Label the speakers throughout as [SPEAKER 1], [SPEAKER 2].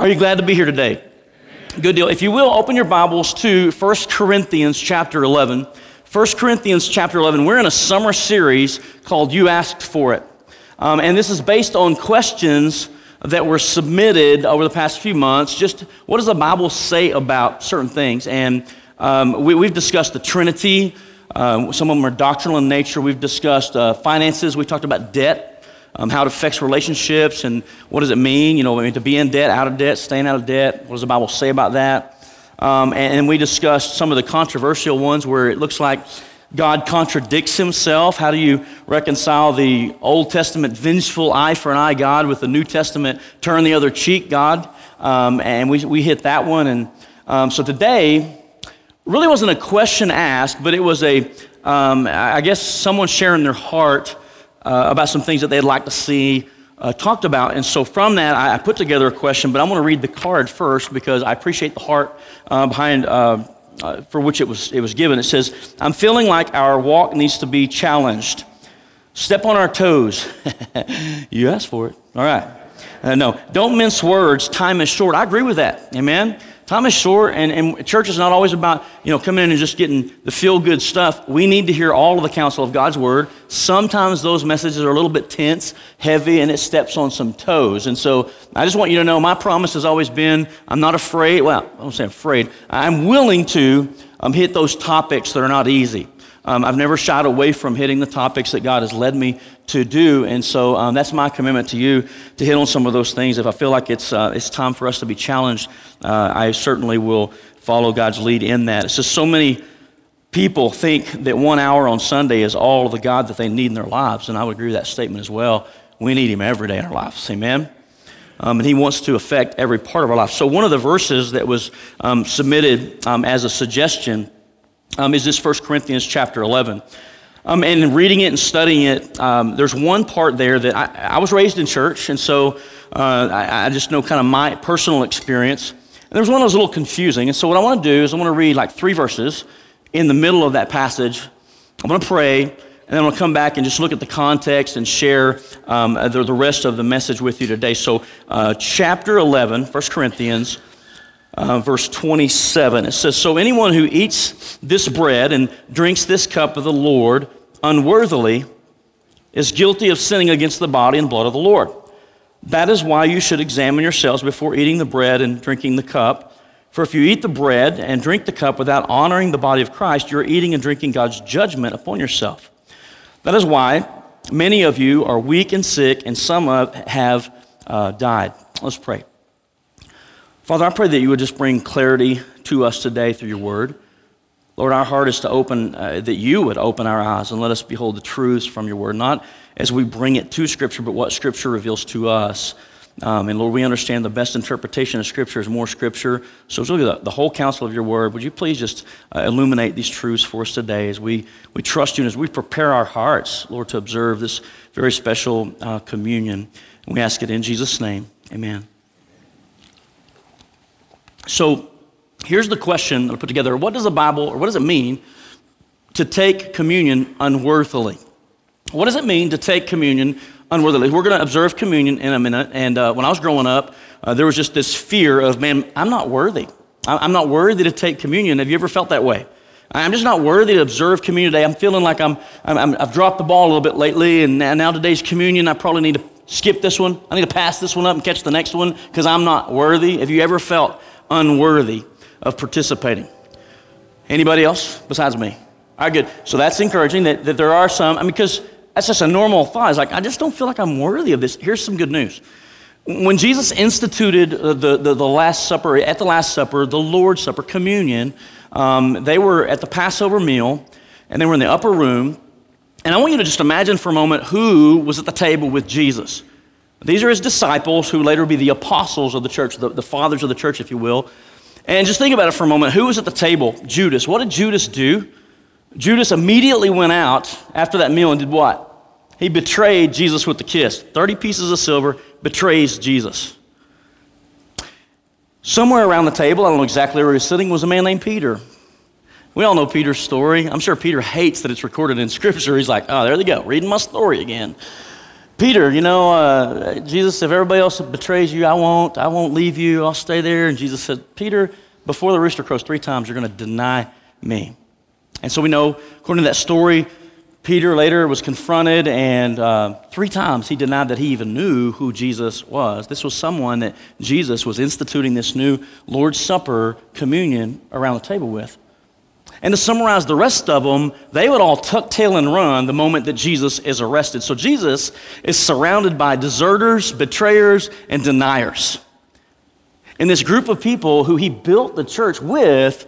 [SPEAKER 1] Are you glad to be here today? Good deal. If you will, open your Bibles to 1 Corinthians chapter 11. 1 Corinthians chapter 11. We're in a summer series called You Asked For It. Um, and this is based on questions that were submitted over the past few months. Just what does the Bible say about certain things? And um, we, have discussed the Trinity. Uh, some of them are doctrinal in nature. We've discussed uh, finances. We talked about debt um, how it affects relationships and what does it mean, you know, I mean, to be in debt, out of debt, staying out of debt. What does the Bible say about that? Um, and, and we discussed some of the controversial ones where it looks like God contradicts himself. How do you reconcile the Old Testament vengeful eye for an eye God with the New Testament turn the other cheek God? Um, and we, we hit that one. And um, so today really wasn't a question asked, but it was a, um, I guess, someone sharing their heart uh, about some things that they'd like to see uh, talked about. And so from that, I, I, put together a question, but I'm going to read the card first because I appreciate the heart uh, behind. Uh, uh, for which it was, it was given. It says, I'm feeling like our walk needs to be challenged. Step on our toes. you asked for it. All right. Uh, no, don't mince words. Time is short. I agree with that. Amen. Time is short, and, and church is not always about, you know, coming in and just getting the feel-good stuff. We need to hear all of the counsel of God's word. Sometimes those messages are a little bit tense, heavy, and it steps on some toes. And so I just want you to know my promise has always been I'm not afraid. Well, I don't say afraid. I'm willing to um, hit those topics that are not easy. Um, I've never shied away from hitting the topics that God has led me to do. And so um, that's my commitment to you to hit on some of those things. If I feel like it's, uh, it's time for us to be challenged, uh, I certainly will follow God's lead in that. It's just so many people think that one hour on Sunday is all the God that they need in their lives. And I would agree with that statement as well. We need Him every day in our lives. Amen. Um, and he wants to affect every part of our life. So, one of the verses that was um, submitted um, as a suggestion um, is this 1 Corinthians chapter 11. Um, and reading it and studying it, um, there's one part there that I, I, was raised in church, and so uh, I, I, just know kind of my personal experience. And there's one that was a little confusing. And so, what I want to do is I want to read like three verses in the middle of that passage. I'm going to pray, and then I'm going to come back and just look at the context and share um, the, the, rest of the message with you today. So, uh, chapter 11, 1 Corinthians uh, verse 27. It says, So anyone who eats this bread and drinks this cup of the Lord unworthily is guilty of sinning against the body and blood of the Lord. That is why you should examine yourselves before eating the bread and drinking the cup. For if you eat the bread and drink the cup without honoring the body of Christ, you're eating and drinking God's judgment upon yourself. That is why many of you are weak and sick, and some have uh, died. Let's pray. Father, I pray that you would just bring clarity to us today through your word. Lord, our heart is to open, uh, that you would open our eyes and let us behold the truths from your word, not as we bring it to Scripture, but what Scripture reveals to us. Um, and Lord, we understand the best interpretation of Scripture is more Scripture. So it's really the, the whole counsel of your word. Would you please just uh, illuminate these truths for us today as we, we trust you and as we prepare our hearts, Lord, to observe this very special uh, communion. And we ask it in Jesus' name. Amen. So here's the question that I put together What does the Bible, or what does it mean to take communion unworthily? What does it mean to take communion unworthily? We're going to observe communion in a minute. And uh, when I was growing up, uh, there was just this fear of, man, I'm not worthy. I'm not worthy to take communion. Have you ever felt that way? I'm just not worthy to observe communion today. I'm feeling like I'm, i have dropped the ball a little bit lately, and now today's communion, I probably need to skip this one. I need to pass this one up and catch the next one because I'm not worthy. Have you ever felt unworthy of participating. Anybody else besides me? All right, good. So that's encouraging that, that there are some, I mean, because that's just a normal thought. It's like, I just don't feel like I'm worthy of this. Here's some good news. When Jesus instituted the, the, the Last Supper, at the Last Supper, the Lord's Supper, communion, um, they were at the Passover meal and they were in the upper room. And I want you to just imagine for a moment who was at the table with Jesus. These are his disciples, who later would be the apostles of the church, the, the fathers of the church, if you will. And just think about it for a moment. Who was at the table? Judas. What did Judas do? Judas immediately went out after that meal and did what? He betrayed Jesus with the kiss. 30 pieces of silver, betrays Jesus. Somewhere around the table, I don't know exactly where he was sitting, was a man named Peter. We all know Peter's story. I'm sure Peter hates that it's recorded in Scripture. He's like, oh, there they go, reading my story again. Peter, you know, uh, Jesus, if everybody else betrays you, I won't. I won't leave you. I'll stay there. And Jesus said, Peter, before the rooster crows three times, you're going to deny me. And so we know, according to that story, Peter later was confronted, and uh, three times he denied that he even knew who Jesus was. This was someone that Jesus was instituting this new Lord's Supper communion around the table with. And to summarize the rest of them, they would all tuck tail and run the moment that Jesus is arrested. So Jesus is surrounded by deserters, betrayers, and deniers. And this group of people who he built the church with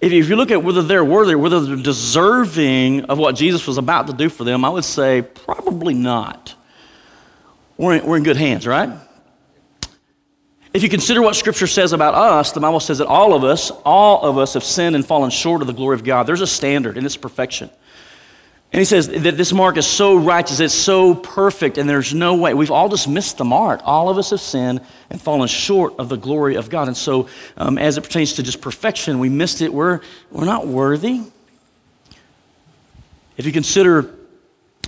[SPEAKER 1] if you look at whether they're worthy, whether they're deserving of what Jesus was about to do for them, I would say probably not. We're in, we're in good hands, right? If you consider what Scripture says about us, the Bible says that all of us, all of us have sinned and fallen short of the glory of God. There's a standard, and it's perfection. And he says that this mark is so righteous, it's so perfect, and there's no way. We've all just missed the mark. All of us have sinned and fallen short of the glory of God. And so, um, as it pertains to just perfection, we missed it. We're, we're not worthy. If you consider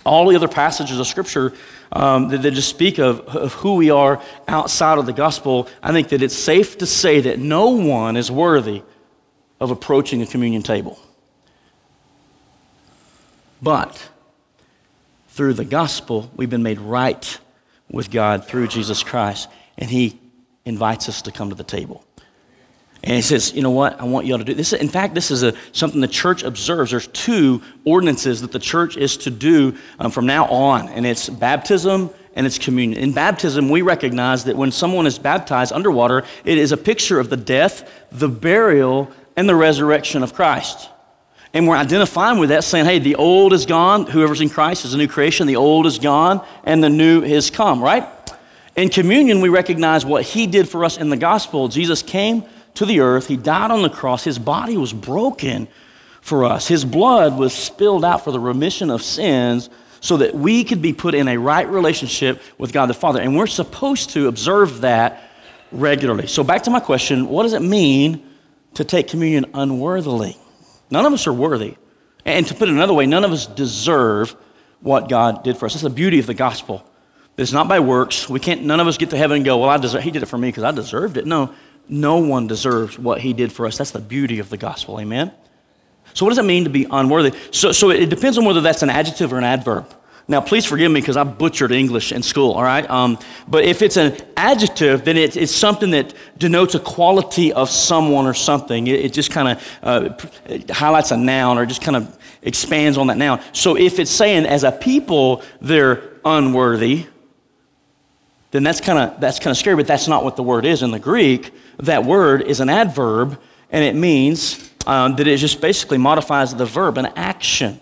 [SPEAKER 1] all the other passages of Scripture um, that, that, just speak of, of who we are outside of the gospel, I think that it's safe to say that no one is worthy of approaching a communion table. But through the gospel, we've been made right with God through Jesus Christ, and He invites us to come to the table. And he says, you know what? I want y'all to do this. In fact, this is a, something the church observes. There's two ordinances that the church is to do um, from now on, and it's baptism and it's communion. In baptism, we recognize that when someone is baptized underwater, it is a picture of the death, the burial, and the resurrection of Christ. And we're identifying with that, saying, hey, the old is gone. Whoever's in Christ is a new creation. The old is gone, and the new has come, right? In communion, we recognize what he did for us in the gospel. Jesus came to the earth, he died on the cross, his body was broken for us, his blood was spilled out for the remission of sins so that we could be put in a right relationship with God the Father. And we're supposed to observe that regularly. So, back to my question what does it mean to take communion unworthily? None of us are worthy. And to put it another way, none of us deserve what God did for us. That's the beauty of the gospel. It's not by works. We can't, none of us get to heaven and go, well, I deserve, he did it for me because I deserved it. No, no one deserves what he did for us. That's the beauty of the gospel. Amen? So what does it mean to be unworthy? So, so it depends on whether that's an adjective or an adverb. Now, please forgive me because I butchered English in school, all right? Um, but if it's an adjective, then it, it's something that denotes a quality of someone or something. It, it just kind of uh, highlights a noun or just kind of expands on that noun. So if it's saying as a people they're unworthy, then that's kind of that's kind of scary. But that's not what the word is in the Greek. That word is an adverb, and it means um, that it just basically modifies the verb, an action.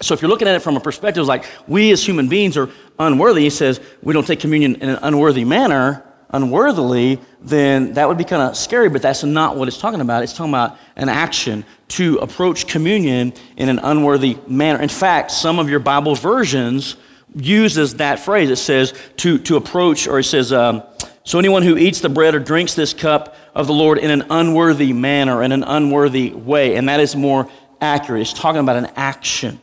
[SPEAKER 1] So if you're looking at it from a perspective like we as human beings are unworthy, he says we don't take communion in an unworthy manner, unworthily, then that would be kind of scary, but that's not what it's talking about. It's talking about an action to approach communion in an unworthy manner. In fact, some of your Bible versions uses that phrase. It says to, to approach, or it says, um, so anyone who eats the bread or drinks this cup of the Lord in an unworthy manner, in an unworthy way, and that is more accurate. It's talking about an action.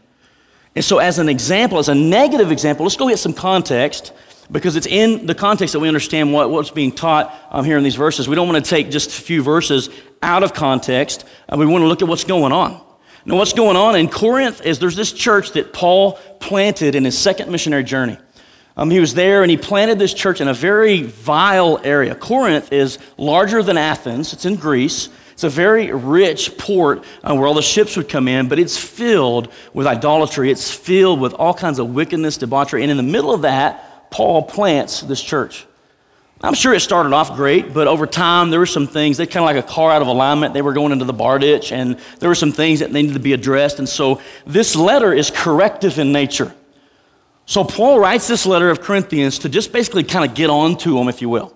[SPEAKER 1] And so, as an example, as a negative example, let's go get some context because it's in the context that we understand what, what's being taught um, here in these verses. We don't want to take just a few verses out of context. Uh, we want to look at what's going on. Now, what's going on in Corinth is there's this church that Paul planted in his second missionary journey. Um, he was there and he planted this church in a very vile area. Corinth is larger than Athens, it's in Greece. It's a very rich port uh, where all the ships would come in, but it's filled with idolatry. It's filled with all kinds of wickedness, debauchery. And in the middle of that, Paul plants this church. I'm sure it started off great, but over time there were some things, they kind of like a car out of alignment. They were going into the bar ditch, and there were some things that needed to be addressed. And so this letter is corrective in nature. So Paul writes this letter of Corinthians to just basically kind of get on to them, if you will.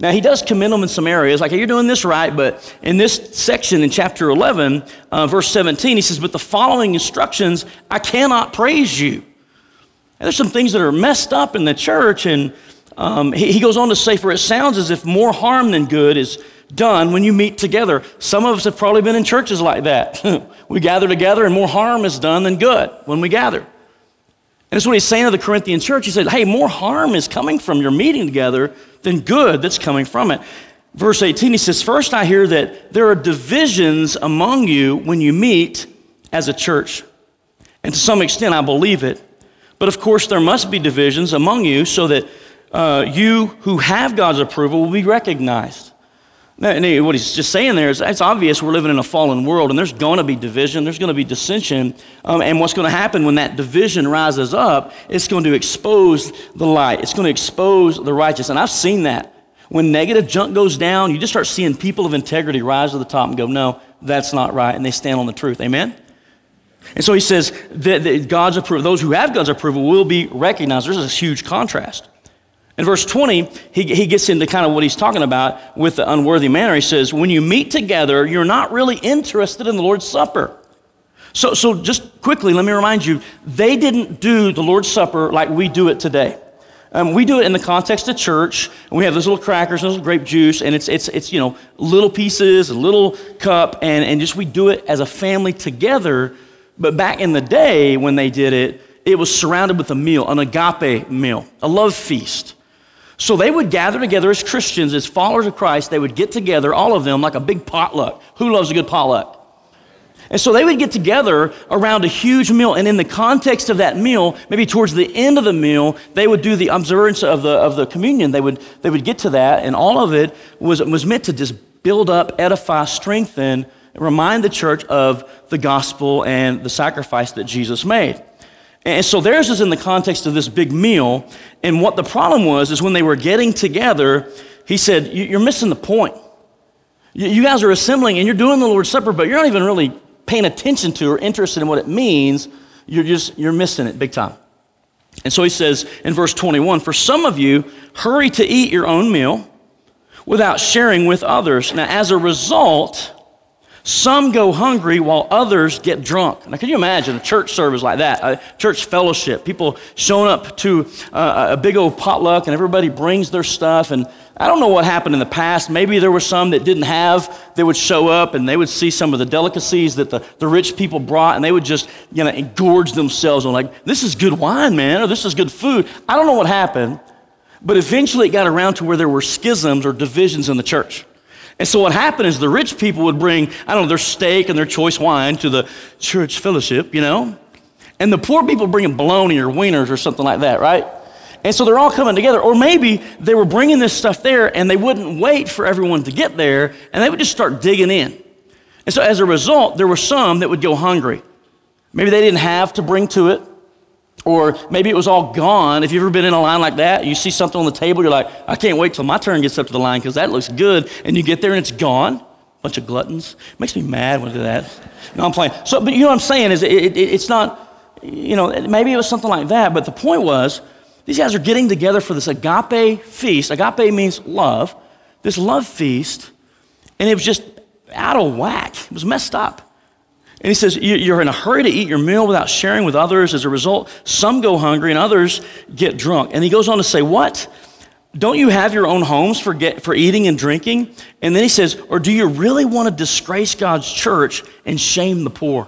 [SPEAKER 1] Now, he does commend them in some areas, like, hey, you're doing this right, but in this section in chapter 11, uh, verse 17, he says, But the following instructions, I cannot praise you. And there's some things that are messed up in the church, and um, he, he goes on to say, For it sounds as if more harm than good is done when you meet together. Some of us have probably been in churches like that. we gather together, and more harm is done than good when we gather. And that's what he's saying to the Corinthian church. He said, Hey, more harm is coming from your meeting together than good that's coming from it. Verse 18, he says, First, I hear that there are divisions among you when you meet as a church. And to some extent, I believe it. But of course, there must be divisions among you so that uh, you who have God's approval will be recognized. Now, what he's just saying there is it's obvious we're living in a fallen world and there's going to be division, there's going to be dissension. Um, and what's going to happen when that division rises up, it's going to expose the light, it's going to expose the righteous. And I've seen that. When negative junk goes down, you just start seeing people of integrity rise to the top and go, no, that's not right. And they stand on the truth. Amen? And so he says that, that God's approval, those who have God's approval will be recognized. There's a huge contrast. In verse 20, he, he gets into kind of what he's talking about with the unworthy manner. He says, When you meet together, you're not really interested in the Lord's Supper. So, so just quickly, let me remind you, they didn't do the Lord's Supper like we do it today. Um, we do it in the context of church. And we have those little crackers, and those grape juice, and it's, it's, it's you know, little pieces, a little cup, and, and just we do it as a family together. But back in the day when they did it, it was surrounded with a meal, an agape meal, a love feast. So they would gather together as Christians, as followers of Christ. They would get together, all of them, like a big potluck. Who loves a good potluck? And so they would get together around a huge meal. And in the context of that meal, maybe towards the end of the meal, they would do the observance of the, of the communion. They would, they would get to that. And all of it was, was meant to just build up, edify, strengthen, and remind the church of the gospel and the sacrifice that Jesus made. And so theirs is in the context of this big meal. And what the problem was is when they were getting together, he said, You're missing the point. You guys are assembling and you're doing the Lord's Supper, but you're not even really paying attention to or interested in what it means, you're just you're missing it big time. And so he says in verse 21, for some of you, hurry to eat your own meal without sharing with others. Now, as a result, some go hungry while others get drunk. Now, can you imagine a church service like that? A church fellowship, people showing up to uh, a big old potluck and everybody brings their stuff and I don't know what happened in the past. Maybe there were some that didn't have, they would show up and they would see some of the delicacies that the, the rich people brought and they would just, you know, engorge themselves on like, this is good wine, man, or this is good food. I don't know what happened, but eventually it got around to where there were schisms or divisions in the church. And so what happened is the rich people would bring, I don't know, their steak and their choice wine to the church fellowship, you know? And the poor people bringing bologna or wieners or something like that, right? And so they're all coming together. Or maybe they were bringing this stuff there and they wouldn't wait for everyone to get there and they would just start digging in. And so as a result, there were some that would go hungry. Maybe they didn't have to bring to it. Or maybe it was all gone. If you've ever been in a line like that, you see something on the table, you're like, I can't wait till my turn gets up to the line because that looks good. And you get there and it's gone. Bunch of gluttons. Makes me mad when I do that. No, I'm playing. So, but you know what I'm saying is it, it, it's not, you know, maybe it was something like that. But the point was, these guys are getting together for this agape feast. Agape means love, this love feast, and it was just out of whack. It was messed up. And he says, You're in a hurry to eat your meal without sharing with others. As a result, some go hungry and others get drunk. And he goes on to say, What? Don't you have your own homes for, get, for eating and drinking? And then he says, Or do you really want to disgrace God's church and shame the poor?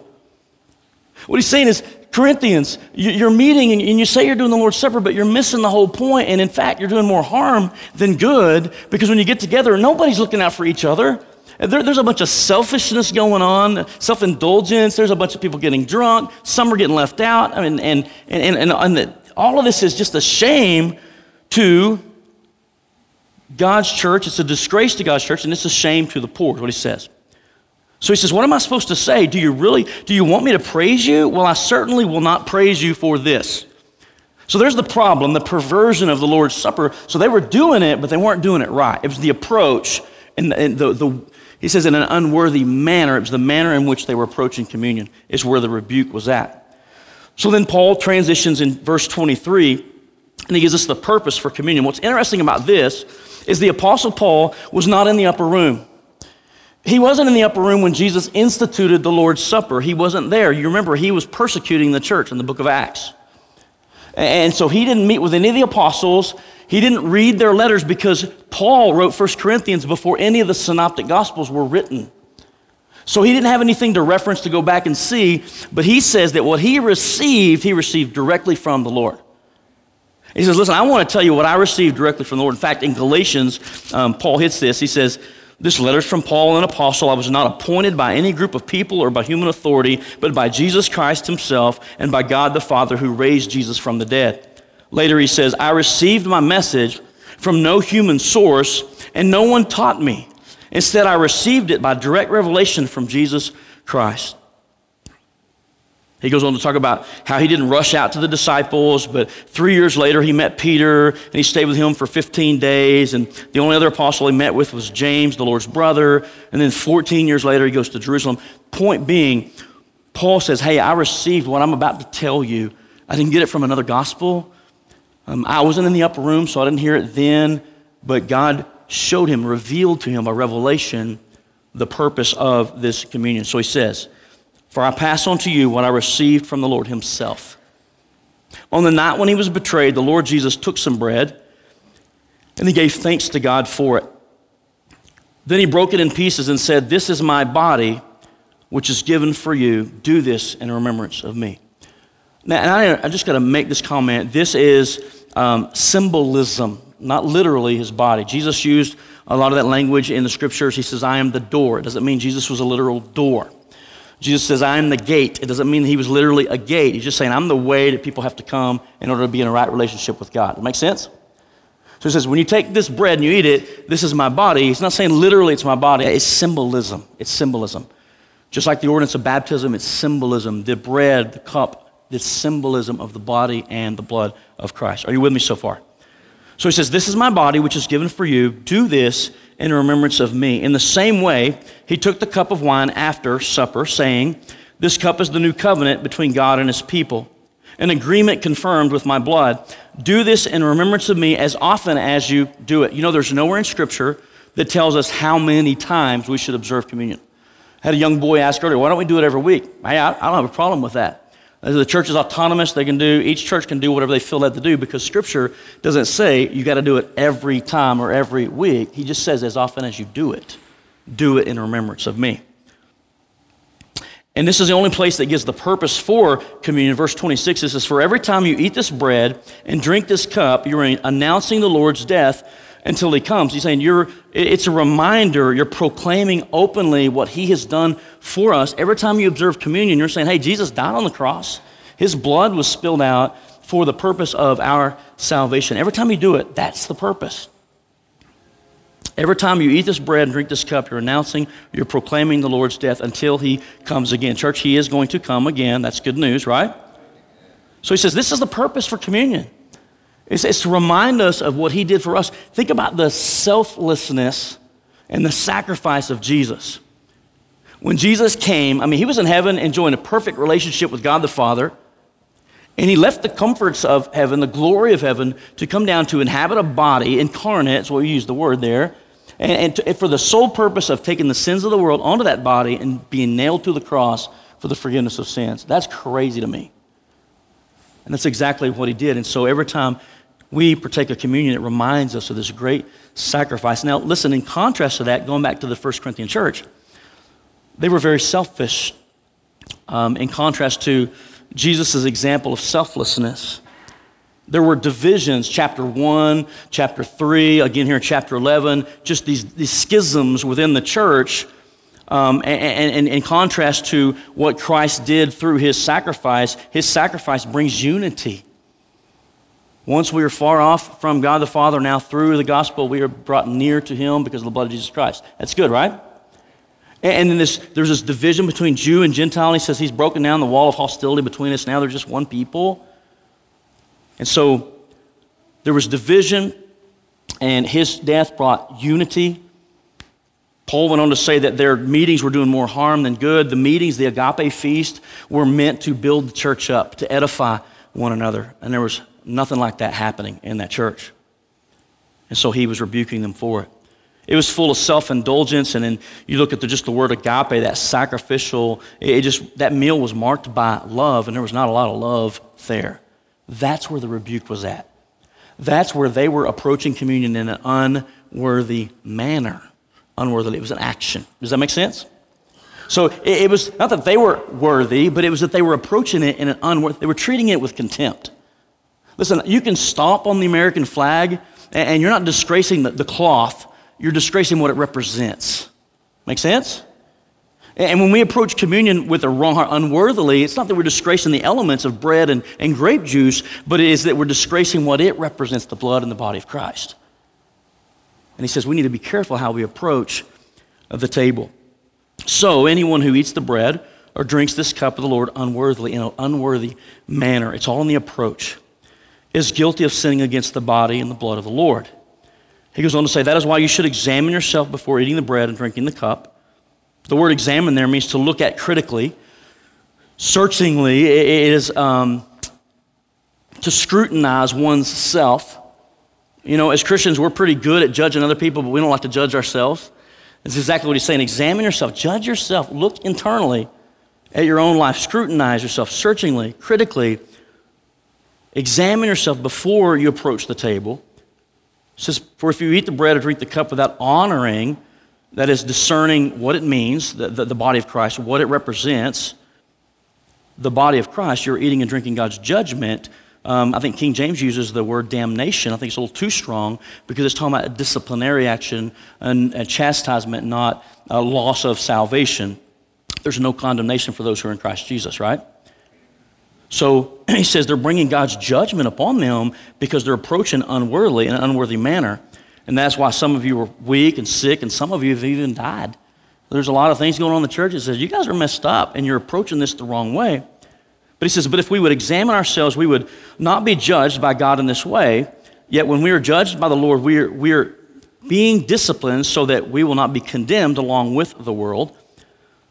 [SPEAKER 1] What he's saying is, Corinthians, you're meeting and you say you're doing the Lord's Supper, but you're missing the whole point. And in fact, you're doing more harm than good because when you get together, nobody's looking out for each other. There, there's a bunch of selfishness going on, self indulgence. There's a bunch of people getting drunk. Some are getting left out. I mean, and, and, and, and the, all of this is just a shame to God's church. It's a disgrace to God's church, and it's a shame to the poor, what he says. So he says, What am I supposed to say? Do you really, do you want me to praise you? Well, I certainly will not praise you for this. So there's the problem, the perversion of the Lord's Supper. So they were doing it, but they weren't doing it right. It was the approach, and the, the, the, he says, in an unworthy manner. It was the manner in which they were approaching communion, is where the rebuke was at. So then Paul transitions in verse 23, and he gives us the purpose for communion. What's interesting about this is the Apostle Paul was not in the upper room. He wasn't in the upper room when Jesus instituted the Lord's Supper. He wasn't there. You remember, he was persecuting the church in the book of Acts. And so he didn't meet with any of the apostles. He didn't read their letters because Paul wrote 1 Corinthians before any of the synoptic gospels were written. So he didn't have anything to reference to go back and see, but he says that what he received, he received directly from the Lord. He says, Listen, I want to tell you what I received directly from the Lord. In fact, in Galatians, um, Paul hits this. He says, This letter is from Paul, an apostle. I was not appointed by any group of people or by human authority, but by Jesus Christ himself and by God the Father who raised Jesus from the dead. Later, he says, I received my message from no human source, and no one taught me. Instead, I received it by direct revelation from Jesus Christ. He goes on to talk about how he didn't rush out to the disciples, but three years later he met Peter and he stayed with him for 15 days. And the only other apostle he met with was James, the Lord's brother. And then 14 years later he goes to Jerusalem. Point being, Paul says, Hey, I received what I'm about to tell you. I didn't get it from another gospel. Um, I wasn't in the upper room, so I didn't hear it then, but God showed him, revealed to him by revelation the purpose of this communion. So he says, For I pass on to you what I received from the Lord himself. On the night when he was betrayed, the Lord Jesus took some bread and he gave thanks to God for it. Then he broke it in pieces and said, This is my body, which is given for you. Do this in remembrance of me. Now, I, I just got to make this comment. This is um, symbolism not literally his body. Jesus used a lot of that language in the scriptures. He says, I am the door. It doesn't mean Jesus was a literal door. Jesus says, I am the gate. It doesn't mean he was literally a gate. He's just saying, I'm the way that people have to come in order to be in a right relationship with God. Does that make sense? So he says, when you take this bread and you eat it, this is my body. He's not saying literally it's my body. It's symbolism. It's symbolism. Just like the ordinance of baptism, it's symbolism. The bread, the cup, it's symbolism of the body and the blood of Christ. Are you with me so far? So he says, This is my body, which is given for you. Do this in remembrance of me. In the same way, he took the cup of wine after supper, saying, This cup is the new covenant between God and his people, an agreement confirmed with my blood. Do this in remembrance of me as often as you do it. You know, there's nowhere in Scripture that tells us how many times we should observe communion. I had a young boy ask earlier, why don't we do it every week? I, I don't have a problem with that. The church is autonomous. They can do, each church can do whatever they feel led to do because Scripture doesn't say you got to do it every time or every week. He just says, as often as you do it, do it in remembrance of me. And this is the only place that gives the purpose for communion. Verse 26 it says, For every time you eat this bread and drink this cup, you're announcing the Lord's death until he comes. He's saying you're, it's a reminder, you're proclaiming openly what he has done for us. Every time you observe communion, you're saying, hey, Jesus died on the cross. His blood was spilled out for the purpose of our salvation. Every time you do it, that's the purpose. Every time you eat this bread and drink this cup, you're announcing, you're proclaiming the Lord's death until he comes again. Church, he is going to come again. That's good news, right? So he says, this is the purpose for communion. It's, it's to remind us of what he did for us. Think about the selflessness and the sacrifice of Jesus. When Jesus came, I mean, he was in heaven enjoying a perfect relationship with God the Father. And he left the comforts of heaven, the glory of heaven, to come down to inhabit a body, incarnate, is what we use the word there, and, and, to, for the sole purpose of taking the sins of the world onto that body and being nailed to the cross for the forgiveness of sins. That's crazy to me. And that's exactly what he did. And so every time we partake of communion, it reminds us of this great sacrifice. Now, listen, in contrast to that, going back to the First Corinthian church, they were very selfish um, in contrast to Jesus' example of selflessness. There were divisions, chapter 1, chapter 3, again here in chapter 11, just these, these schisms within the church. Um, and in contrast to what Christ did through his sacrifice, his sacrifice brings unity. Once we were far off from God the Father, now through the gospel we are brought near to Him because of the blood of Jesus Christ. That's good, right? And then this, there's this division between Jew and Gentile. And he says he's broken down the wall of hostility between us. Now they're just one people. And so there was division, and his death brought unity. Paul went on to say that their meetings were doing more harm than good. The meetings, the agape feast, were meant to build the church up, to edify one another. And there was nothing like that happening in that church. And so he was rebuking them for it. It was full of self-indulgence, and then you look at the, just the word agape, that sacrificial. It just that meal was marked by love, and there was not a lot of love there. That's where the rebuke was at. That's where they were approaching communion in an unworthy manner. Unworthily, it was an action. Does that make sense? So it, it, was not that they were worthy, but it was that they were approaching it in an unworthy, they were treating it with contempt. Listen, you can stomp on the American flag, and, you're not disgracing the, the cloth, you're disgracing what it represents. Make sense? And when we approach communion with a wrong heart unworthily, it's not that we're disgracing the elements of bread and, and grape juice, but it is that we're disgracing what it represents the blood and the body of Christ. And he says we need to be careful how we approach the table. So, anyone who eats the bread or drinks this cup of the Lord unworthily, in an unworthy manner, it's all in the approach, is guilty of sinning against the body and the blood of the Lord. He goes on to say, That is why you should examine yourself before eating the bread and drinking the cup. The word examine there means to look at critically, searchingly. It is um, to scrutinize one's self. You know, as Christians, we're pretty good at judging other people, but we don't like to judge ourselves. That's exactly what he's saying. Examine yourself, judge yourself, look internally at your own life, scrutinize yourself searchingly, critically. Examine yourself before you approach the table. It says, For if you eat the bread or drink the cup without honoring that is discerning what it means, the, the, the, body of Christ, what it represents, the body of Christ, you're eating and drinking God's judgment. Um, I think King James uses the word damnation. I think it's a little too strong because it's talking about disciplinary action and a chastisement, not a loss of salvation. There's no condemnation for those who are in Christ Jesus, right? So he says they're bringing God's judgment upon them because they're approaching unworthily in an unworthy manner. And that's why some of you are weak and sick, and some of you have even died. There's a lot of things going on in the church that says, you guys are messed up and you're approaching this the wrong way. But he says, but if we would examine ourselves, we would not be judged by God in this way. Yet when we are judged by the Lord, we are, we are being disciplined so that we will not be condemned along with the world.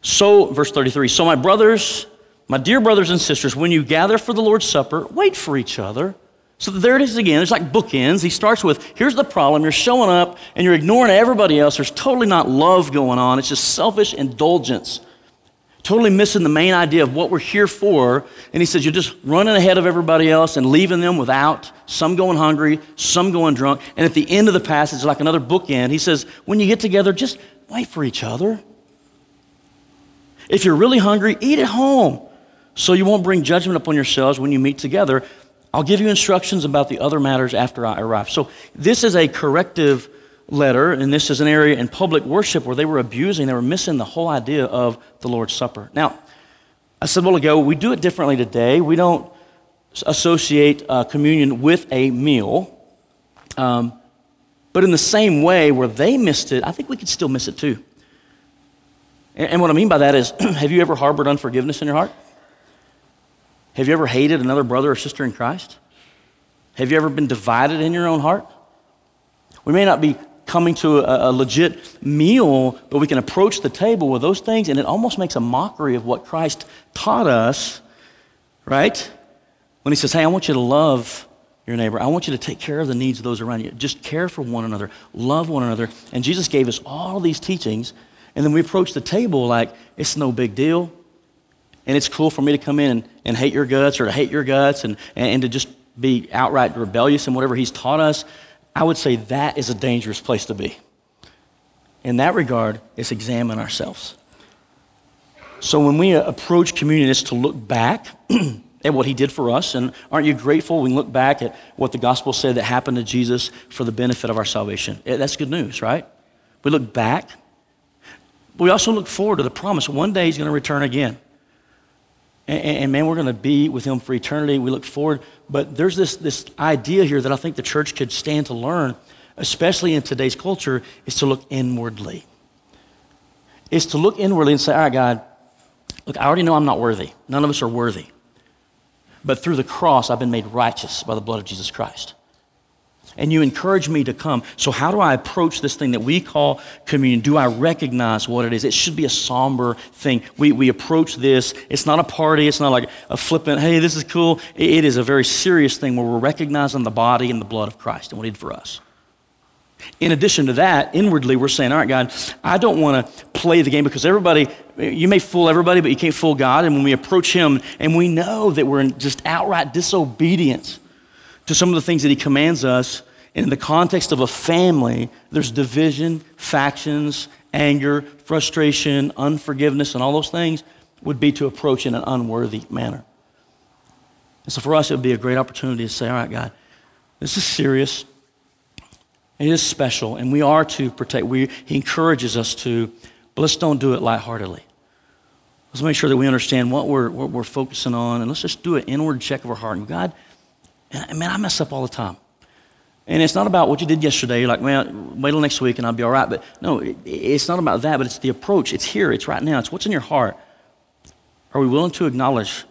[SPEAKER 1] So, verse 33 So, my brothers, my dear brothers and sisters, when you gather for the Lord's Supper, wait for each other. So there it is again. It's like bookends. He starts with here's the problem. You're showing up and you're ignoring everybody else. There's totally not love going on. It's just selfish indulgence. Totally missing the main idea of what we're here for. And he says you're just running ahead of everybody else and leaving them without, some going hungry, some going drunk. And at the end of the passage, like another bookend, he says, when you get together, just wait for each other. If you're really hungry, eat at home so you won't bring judgment upon yourselves when you meet together. I'll give you instructions about the other matters after I arrive. So, this is a corrective letter, and this is an area in public worship where they were abusing, they were missing the whole idea of the Lord's Supper. Now, I said a while ago, we do it differently today. We don't associate uh, communion with a meal. Um, but in the same way where they missed it, I think we could still miss it too. And, and what I mean by that is have you ever harbored unforgiveness in your heart? Have you ever hated another brother or sister in Christ? Have you ever been divided in your own heart? We may not be coming to a, a, legit meal, but we can approach the table with those things, and it almost makes a mockery of what Christ taught us, right? When he says, Hey, I want you to love your neighbor, I want you to take care of the needs of those around you. Just care for one another, love one another. And Jesus gave us all these teachings, and then we approach the table like it's no big deal and it's cool for me to come in and, and hate your guts or to hate your guts and, and to just be outright rebellious in whatever he's taught us, I would say that is a dangerous place to be. In that regard, it's examine ourselves. So when we uh, approach communion, it's to look back at what he did for us. And aren't you grateful when we look back at what the gospel said that happened to Jesus for the benefit of our salvation? That's good news, right? We look back. We also look forward to the promise one day he's going to return again. And, and, man, we're going to be with him for eternity. We look forward. But there's this, this idea here that I think the church could stand to learn, especially in today's culture, is to look inwardly. Is to look inwardly and say, all right, God, look, I already know I'm not worthy. None of us are worthy. But through the cross, I've been made righteous by the blood of Jesus Christ and you encourage me to come. So, how do I approach this thing that we call communion? Do I recognize what it is? It should be a somber thing. We, we approach this, it's not a party, it's not like a flippant, hey, this is cool. It is a very serious thing where we're recognizing the body and the blood of Christ and what he did for us. In addition to that, inwardly, we're saying, all right, God, I don't want to play the game because everybody, you may fool everybody, but you can't fool God. And when we approach Him and we know that we're in just outright disobedience to some of the things that He commands us, in the context of a family, there's division, factions, anger, frustration, unforgiveness, and all those things would be to approach in an unworthy manner. And so for us, it would be a great opportunity to say, all right, God, this is serious. It is special, and we are to protect. We, he encourages us to, but let's don't do it lightheartedly. Let's make sure that we understand what we're, what we're focusing on, and let's just do an inward check of our heart. And God, man, I mess up all the time. And it's not about what you did yesterday. You're like, man, wait till next week and I'll be all right. But no, it, it's not about that, but it's the approach. It's here, it's right now, it's what's in your heart. Are we willing to acknowledge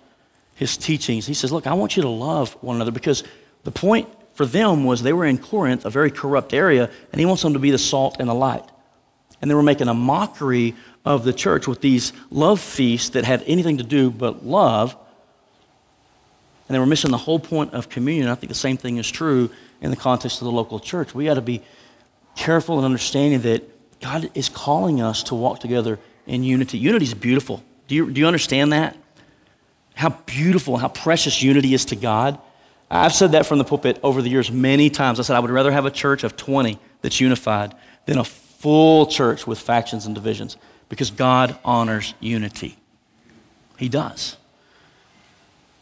[SPEAKER 1] his teachings? He says, look, I want you to love one another because the point for them was they were in Corinth, a very corrupt area, and he wants them to be the salt and the light. And they were making a mockery of the church with these love feasts that had anything to do but love. And then we're missing the whole point of communion. I think the same thing is true in the context of the local church. We got to be careful in understanding that God is calling us to walk together in unity. Unity is beautiful. Do you, do you understand that? How beautiful, how precious unity is to God. I've said that from the pulpit over the years many times. I said I would rather have a church of 20 that's unified than a full church with factions and divisions because God honors unity. He does.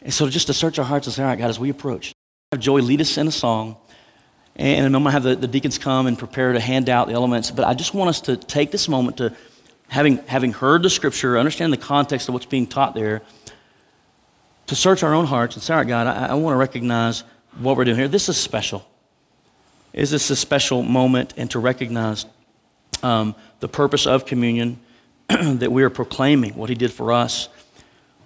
[SPEAKER 1] And so just to search our hearts and say, all right, God, as we approach, have Joey lead us in a song. And I'm going to have the, the deacons come and prepare to hand out the elements. But I just want us to take this moment to, having, having heard the scripture, understand the context of what's being taught there, to search our own hearts and say, all right, God, I, I want to recognize what we're doing here. This is special. Is this a special moment? And to recognize um, the purpose of communion, that we are proclaiming what He did for us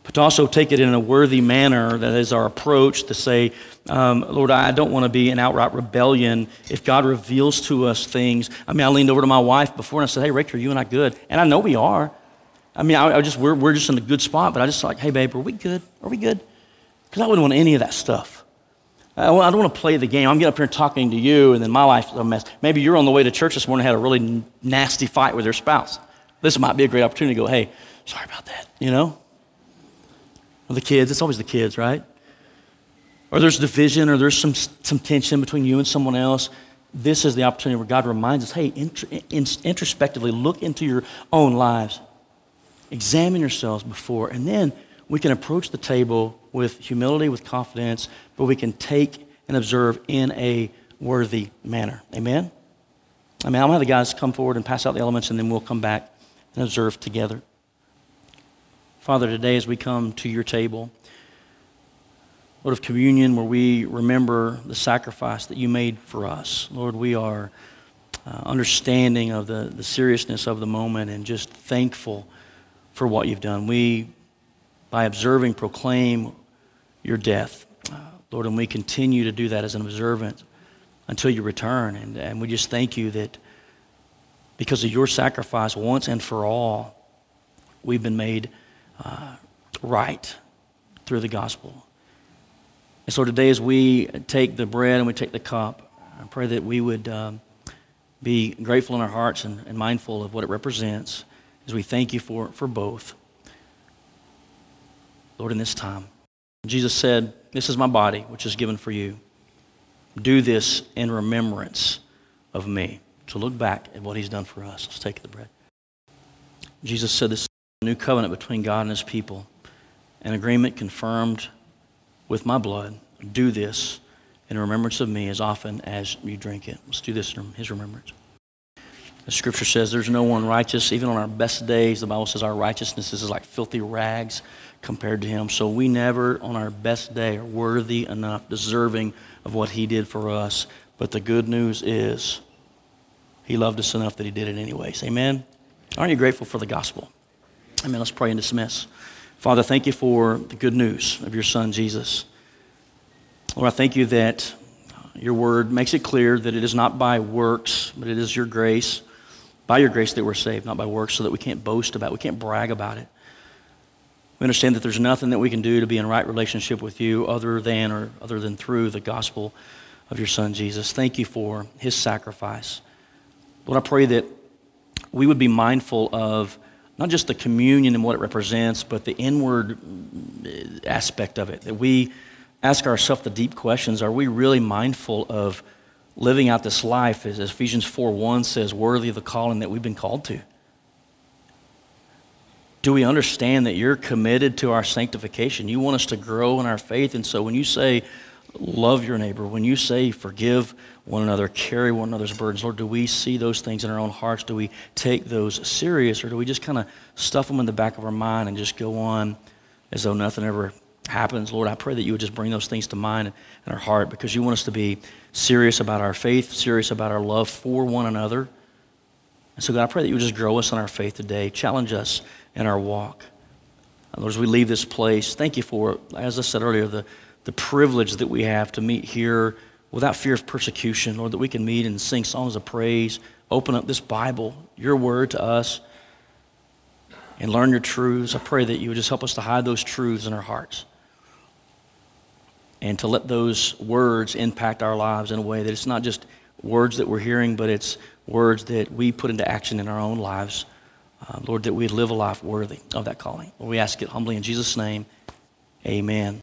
[SPEAKER 1] but to also take it in a worthy manner that is our approach to say, um, Lord, I don't want to be in outright rebellion. If God reveals to us things, I mean, I leaned over to my wife before and I said, Hey, Rachel, are you and I good? And I know we are. I mean, I, I just we're, we're just in a good spot, but I just like, Hey, babe, are we good? Are we good? Because I wouldn't want any of that stuff. I don't want to play the game. I'm getting up here and talking to you, and then my life's a mess. Maybe you're on the way to church this morning and had a really nasty fight with your spouse. This might be a great opportunity to go, hey, sorry about that, you know? Or the kids, it's always the kids, right? Or there's division or there's some, some tension between you and someone else. This is the opportunity where God reminds us hey, introspectively, look into your own lives, examine yourselves before, and then we can approach the table with humility, with confidence, but we can take and observe in a worthy manner. Amen? I mean, I'm going to have the guys come forward and pass out the elements, and then we'll come back and observe together. Father, today as we come to your table, Lord of communion, where we remember the sacrifice that you made for us. Lord, we are uh, understanding of the, the seriousness of the moment and just thankful for what you've done. We, by observing, proclaim your death. Uh, Lord, and we continue to do that as an observant until you return. And, and we just thank you that because of your sacrifice once and for all, we've been made uh, right through the gospel. And so today, as we take the bread and we take the cup, I pray that we would um, be grateful in our hearts and, and mindful of what it represents as we thank you for, for both. Lord, in this time, Jesus said, This is my body, which is given for you. Do this in remembrance of me. So look back at what he's done for us. Let's take the bread. Jesus said this new covenant between God and his people, an agreement confirmed with my blood. Do this in remembrance of me as often as you drink it. Let's do this in his remembrance. The scripture says there's no one righteous. Even on our best days, the Bible says our righteousness is like filthy rags compared to him. So we never, on our best day, are worthy enough, deserving of what he did for us. But the good news is he loved us enough that he did it anyways. Amen? Aren't you grateful for the gospel? Amen. Let's pray and dismiss. Father, thank you for the good news of your Son, Jesus. Lord, I thank you that your word makes it clear that it is not by works, but it is your grace, by your grace that we're saved, not by works, so that we can't boast about it, we can't brag about it. We understand that there's nothing that we can do to be in right relationship with you other than or other than through the gospel of your Son, Jesus. Thank you for his sacrifice. Lord, I pray that we would be mindful of not just the communion and what it represents, but the inward uh, aspect of it. That we ask ourselves the deep questions are we really mindful of living out this life, as Ephesians 4 1 says, worthy of the calling that we've been called to? Do we understand that you're committed to our sanctification? You want us to grow in our faith. And so when you say, love your neighbor, when you say, forgive one another, carry one another's burdens, Lord, do we see those things in our own hearts? Do we take those serious? Or do we just kind of stuff them in the back of our mind and just go on as though nothing ever happens? Lord, I pray that you would just bring those things to mind and our heart because you want us to be serious about our faith, serious about our love for one another. And so, God, I pray that you would just grow us in our faith today, challenge us in our walk. Lord, as we leave this place, thank you for, as I said earlier, the, the privilege that we have to meet here without fear of persecution, Lord, that we can meet and sing songs of praise, open up this Bible, your word to us, and learn your truths. I pray that you would just help us to hide those truths in our hearts and to let those words impact our lives in a way that it's not just words that we're hearing, but it's words that we put into action in our own lives. Uh, Lord, that we live a life worthy of that calling. Lord, we ask it humbly in Jesus' name. Amen.